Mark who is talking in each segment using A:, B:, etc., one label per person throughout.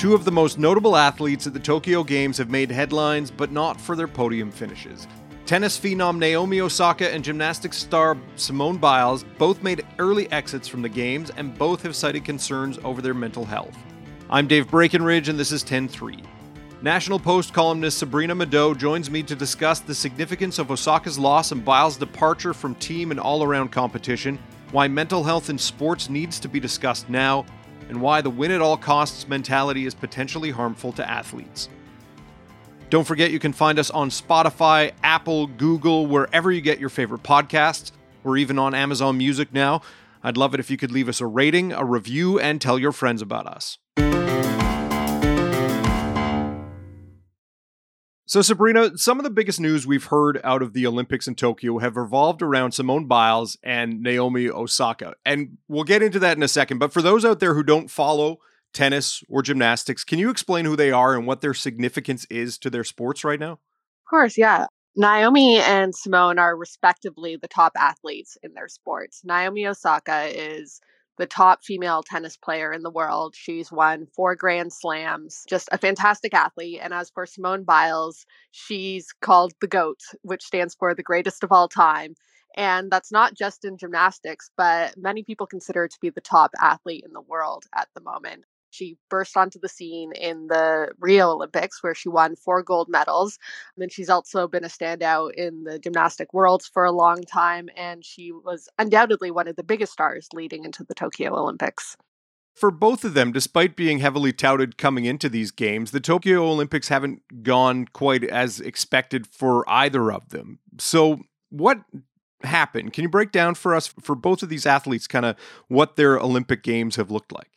A: Two of the most notable athletes at the Tokyo Games have made headlines, but not for their podium finishes. Tennis phenom Naomi Osaka and gymnastics star Simone Biles both made early exits from the Games, and both have cited concerns over their mental health. I'm Dave Breakenridge, and this is 10 3. National Post columnist Sabrina Maddeaux joins me to discuss the significance of Osaka's loss and Biles' departure from team and all around competition, why mental health in sports needs to be discussed now, and why the win at all costs mentality is potentially harmful to athletes. Don't forget you can find us on Spotify, Apple, Google, wherever you get your favorite podcasts. We're even on Amazon Music now. I'd love it if you could leave us a rating, a review, and tell your friends about us. So, Sabrina, some of the biggest news we've heard out of the Olympics in Tokyo have revolved around Simone Biles and Naomi Osaka. And we'll get into that in a second. But for those out there who don't follow tennis or gymnastics, can you explain who they are and what their significance is to their sports right now?
B: Of course, yeah. Naomi and Simone are respectively the top athletes in their sports. Naomi Osaka is the top female tennis player in the world. She's won four Grand Slams, just a fantastic athlete. And as for Simone Biles, she's called the GOAT, which stands for the greatest of all time. And that's not just in gymnastics, but many people consider her to be the top athlete in the world at the moment. She burst onto the scene in the Rio Olympics, where she won four gold medals. And then she's also been a standout in the gymnastic worlds for a long time. And she was undoubtedly one of the biggest stars leading into the Tokyo Olympics.
A: For both of them, despite being heavily touted coming into these games, the Tokyo Olympics haven't gone quite as expected for either of them. So, what happened? Can you break down for us, for both of these athletes, kind of what their Olympic Games have looked like?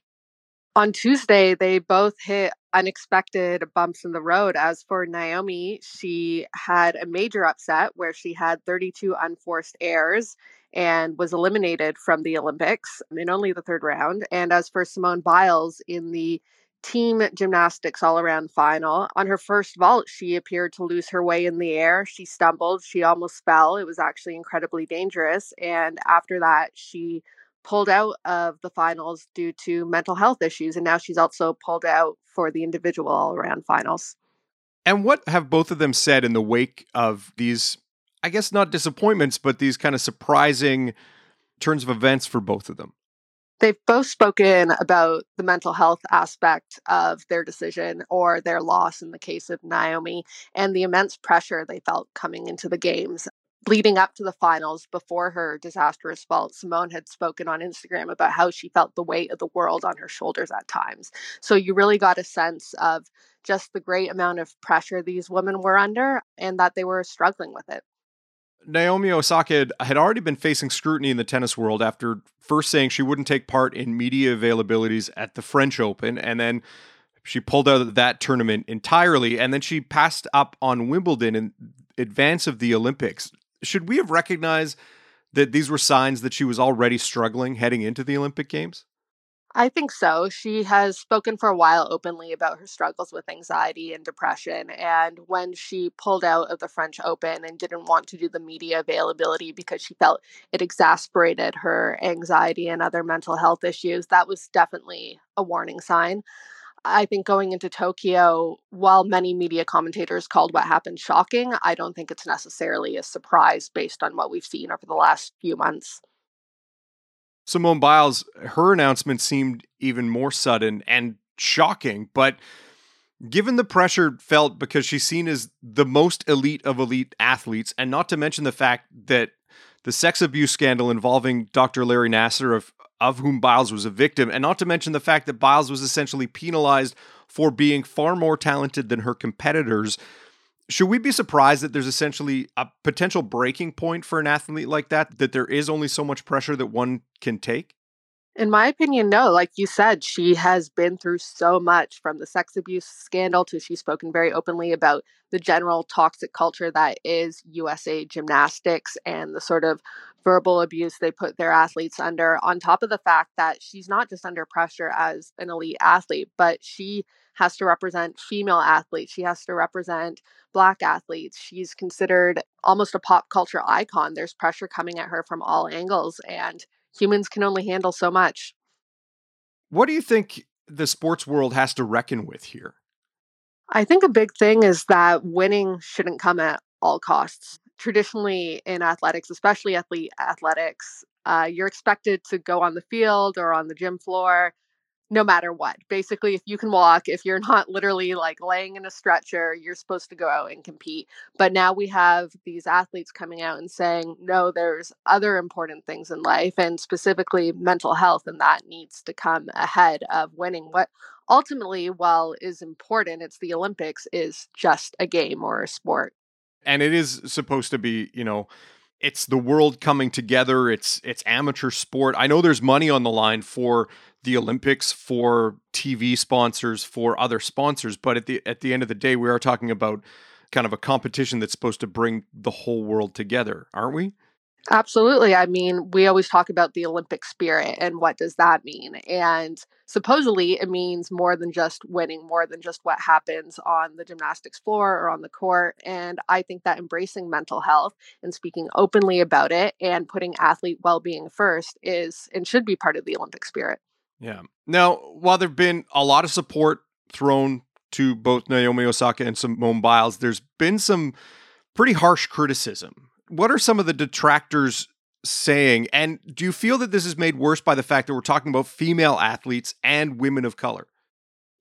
B: On Tuesday, they both hit unexpected bumps in the road. As for Naomi, she had a major upset where she had 32 unforced errors and was eliminated from the Olympics in only the third round. And as for Simone Biles in the team gymnastics all around final, on her first vault, she appeared to lose her way in the air. She stumbled, she almost fell. It was actually incredibly dangerous. And after that, she pulled out of the finals due to mental health issues. And now she's also pulled out for the individual all around finals.
A: And what have both of them said in the wake of these, I guess not disappointments, but these kind of surprising turns of events for both of them?
B: They've both spoken about the mental health aspect of their decision or their loss in the case of Naomi and the immense pressure they felt coming into the games leading up to the finals before her disastrous fault, Simone had spoken on Instagram about how she felt the weight of the world on her shoulders at times. So you really got a sense of just the great amount of pressure these women were under and that they were struggling with it.
A: Naomi Osaka had already been facing scrutiny in the tennis world after first saying she wouldn't take part in media availabilities at the French Open and then she pulled out of that tournament entirely and then she passed up on Wimbledon in advance of the Olympics should we have recognized that these were signs that she was already struggling heading into the Olympic Games?
B: I think so. She has spoken for a while openly about her struggles with anxiety and depression. And when she pulled out of the French Open and didn't want to do the media availability because she felt it exasperated her anxiety and other mental health issues, that was definitely a warning sign. I think going into Tokyo, while many media commentators called what happened shocking, I don't think it's necessarily a surprise based on what we've seen over the last few months.
A: Simone Biles, her announcement seemed even more sudden and shocking, but given the pressure felt because she's seen as the most elite of elite athletes, and not to mention the fact that the sex abuse scandal involving Dr. Larry Nassar of of whom Biles was a victim, and not to mention the fact that Biles was essentially penalized for being far more talented than her competitors. Should we be surprised that there's essentially a potential breaking point for an athlete like that, that there is only so much pressure that one can take?
B: In my opinion, no. Like you said, she has been through so much from the sex abuse scandal to she's spoken very openly about the general toxic culture that is USA gymnastics and the sort of verbal abuse they put their athletes under, on top of the fact that she's not just under pressure as an elite athlete, but she has to represent female athletes. She has to represent black athletes. She's considered almost a pop culture icon. There's pressure coming at her from all angles. And humans can only handle so much.
A: What do you think the sports world has to reckon with here?
B: I think a big thing is that winning shouldn't come at all costs. Traditionally, in athletics, especially athlete athletics, uh, you're expected to go on the field or on the gym floor no matter what. Basically, if you can walk, if you're not literally like laying in a stretcher, you're supposed to go out and compete. But now we have these athletes coming out and saying, no, there's other important things in life, and specifically mental health, and that needs to come ahead of winning. What ultimately, while is important, it's the Olympics, is just a game or a sport.
A: And it is supposed to be, you know, it's the world coming together. It's it's amateur sport. I know there's money on the line for the Olympics, for TV sponsors, for other sponsors, but at the at the end of the day, we are talking about kind of a competition that's supposed to bring the whole world together, aren't we?
B: Absolutely. I mean, we always talk about the Olympic spirit and what does that mean? And supposedly it means more than just winning, more than just what happens on the gymnastics floor or on the court. And I think that embracing mental health and speaking openly about it and putting athlete well being first is and should be part of the Olympic spirit.
A: Yeah. Now, while there've been a lot of support thrown to both Naomi Osaka and Simone Biles, there's been some pretty harsh criticism what are some of the detractors saying? And do you feel that this is made worse by the fact that we're talking about female athletes and women of color?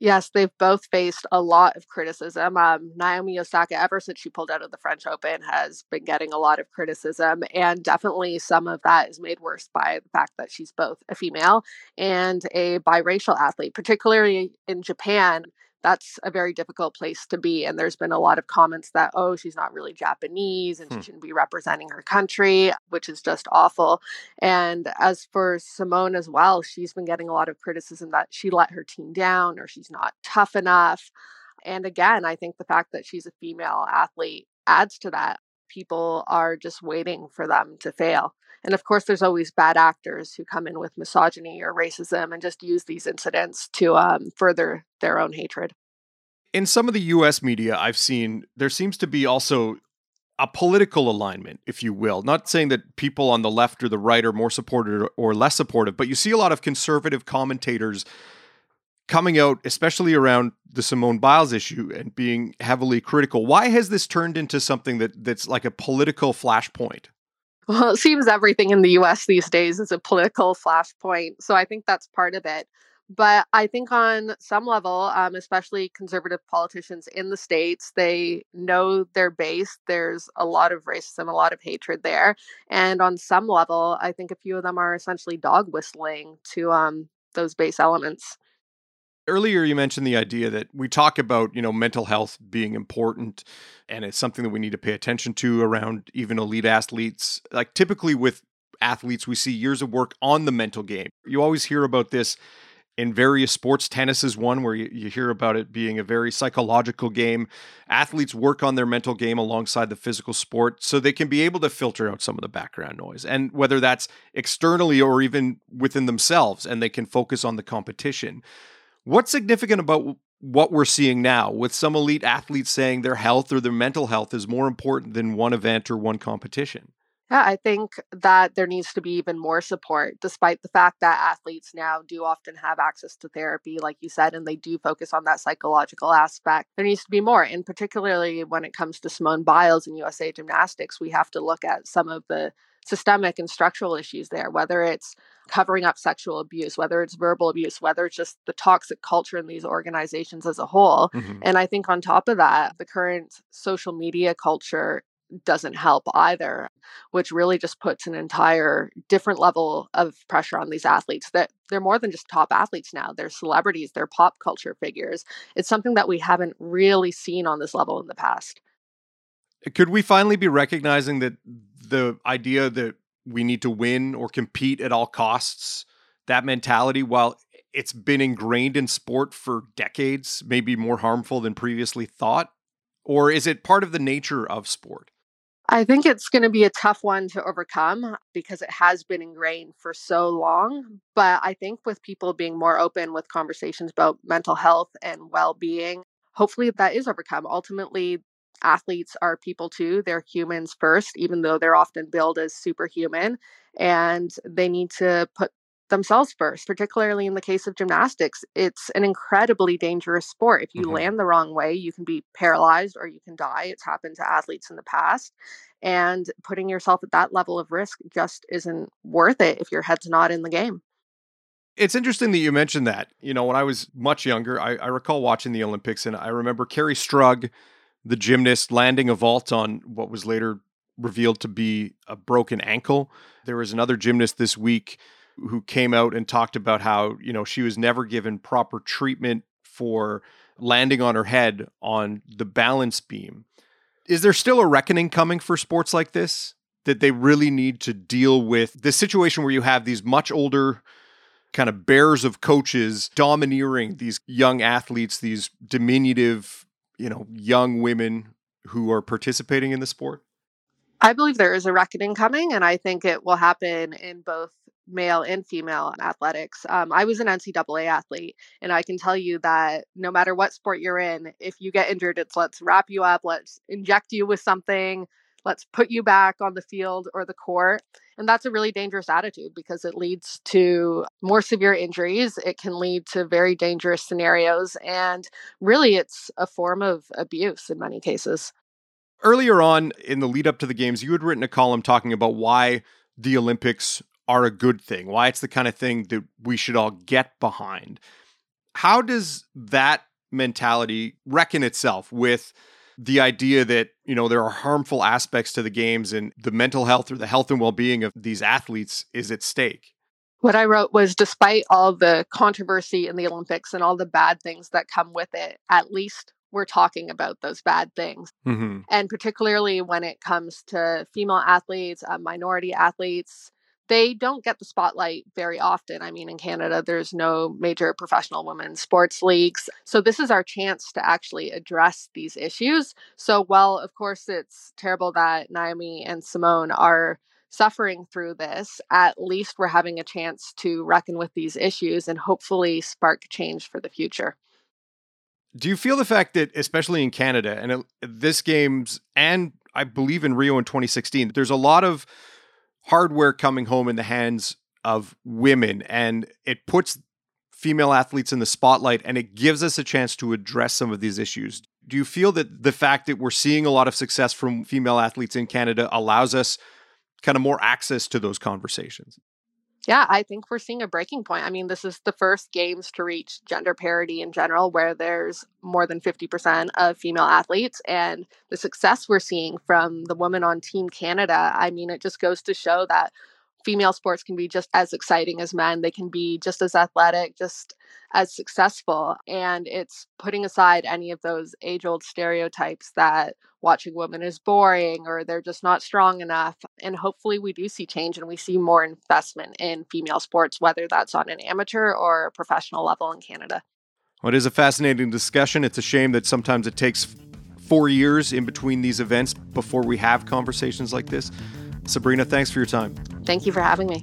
B: Yes, they've both faced a lot of criticism. Um, Naomi Osaka, ever since she pulled out of the French Open, has been getting a lot of criticism. And definitely some of that is made worse by the fact that she's both a female and a biracial athlete, particularly in Japan that's a very difficult place to be. And there's been a lot of comments that, oh, she's not really Japanese and hmm. she shouldn't be representing her country, which is just awful. And as for Simone as well, she's been getting a lot of criticism that she let her team down or she's not tough enough. And again, I think the fact that she's a female athlete adds to that. People are just waiting for them to fail. And of course, there's always bad actors who come in with misogyny or racism and just use these incidents to um, further their own hatred.
A: In some of the US media, I've seen there seems to be also a political alignment, if you will. Not saying that people on the left or the right are more supportive or less supportive, but you see a lot of conservative commentators coming out, especially around the Simone Biles issue and being heavily critical. Why has this turned into something that that's like a political flashpoint?
B: Well, it seems everything in the US these days is a political flashpoint. So I think that's part of it. But I think on some level, um, especially conservative politicians in the States, they know their base. There's a lot of racism, a lot of hatred there. And on some level, I think a few of them are essentially dog whistling to um, those base elements
A: earlier you mentioned the idea that we talk about you know mental health being important and it's something that we need to pay attention to around even elite athletes. Like typically with athletes we see years of work on the mental game. You always hear about this in various sports. Tennis is one where you, you hear about it being a very psychological game. Athletes work on their mental game alongside the physical sport so they can be able to filter out some of the background noise and whether that's externally or even within themselves and they can focus on the competition What's significant about what we're seeing now with some elite athletes saying their health or their mental health is more important than one event or one competition?
B: Yeah, I think that there needs to be even more support, despite the fact that athletes now do often have access to therapy, like you said, and they do focus on that psychological aspect. There needs to be more. And particularly when it comes to Simone Biles and USA Gymnastics, we have to look at some of the systemic and structural issues there, whether it's covering up sexual abuse, whether it's verbal abuse, whether it's just the toxic culture in these organizations as a whole. Mm-hmm. And I think on top of that, the current social media culture doesn't help either, which really just puts an entire different level of pressure on these athletes that they're more than just top athletes now. They're celebrities, they're pop culture figures. It's something that we haven't really seen on this level in the past.
A: Could we finally be recognizing that the idea that we need to win or compete at all costs, that mentality, while it's been ingrained in sport for decades, may be more harmful than previously thought? Or is it part of the nature of sport?
B: I think it's going to be a tough one to overcome because it has been ingrained for so long. But I think with people being more open with conversations about mental health and well being, hopefully that is overcome. Ultimately, athletes are people too. They're humans first, even though they're often billed as superhuman. And they need to put themselves first, particularly in the case of gymnastics. It's an incredibly dangerous sport. If you mm-hmm. land the wrong way, you can be paralyzed or you can die. It's happened to athletes in the past. And putting yourself at that level of risk just isn't worth it if your head's not in the game.
A: It's interesting that you mentioned that. You know, when I was much younger, I, I recall watching the Olympics and I remember Kerri Strug, the gymnast, landing a vault on what was later revealed to be a broken ankle. There was another gymnast this week who came out and talked about how, you know, she was never given proper treatment for landing on her head on the balance beam. Is there still a reckoning coming for sports like this? That they really need to deal with the situation where you have these much older kind of bears of coaches domineering these young athletes, these diminutive, you know, young women who are participating in the sport?
B: I believe there is a reckoning coming, and I think it will happen in both male and female athletics. Um, I was an NCAA athlete, and I can tell you that no matter what sport you're in, if you get injured, it's let's wrap you up, let's inject you with something, let's put you back on the field or the court. And that's a really dangerous attitude because it leads to more severe injuries. It can lead to very dangerous scenarios. And really, it's a form of abuse in many cases.
A: Earlier on in the lead up to the games, you had written a column talking about why the Olympics are a good thing, why it's the kind of thing that we should all get behind. How does that mentality reckon itself with the idea that you know there are harmful aspects to the games and the mental health or the health and well-being of these athletes is at stake
B: what i wrote was despite all the controversy in the olympics and all the bad things that come with it at least we're talking about those bad things mm-hmm. and particularly when it comes to female athletes uh, minority athletes they don't get the spotlight very often. I mean, in Canada, there's no major professional women's sports leagues. So, this is our chance to actually address these issues. So, while of course it's terrible that Naomi and Simone are suffering through this, at least we're having a chance to reckon with these issues and hopefully spark change for the future.
A: Do you feel the fact that, especially in Canada and this game's, and I believe in Rio in 2016, there's a lot of hardware coming home in the hands of women and it puts female athletes in the spotlight and it gives us a chance to address some of these issues. Do you feel that the fact that we're seeing a lot of success from female athletes in Canada allows us kind of more access to those conversations?
B: Yeah, I think we're seeing a breaking point. I mean, this is the first games to reach gender parity in general, where there's more than 50% of female athletes. And the success we're seeing from the women on Team Canada, I mean, it just goes to show that female sports can be just as exciting as men. They can be just as athletic, just as successful. And it's putting aside any of those age old stereotypes that watching women is boring or they're just not strong enough. And hopefully, we do see change and we see more investment in female sports, whether that's on an amateur or professional level in Canada.
A: Well, it is a fascinating discussion. It's a shame that sometimes it takes four years in between these events before we have conversations like this. Sabrina, thanks for your time.
B: Thank you for having me.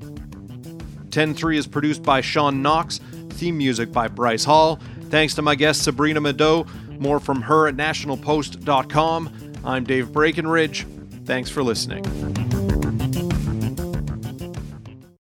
A: 10 3 is produced by Sean Knox, theme music by Bryce Hall. Thanks to my guest Sabrina Maddeaux. More from her at nationalpost.com. I'm Dave Breakenridge. Thanks for listening.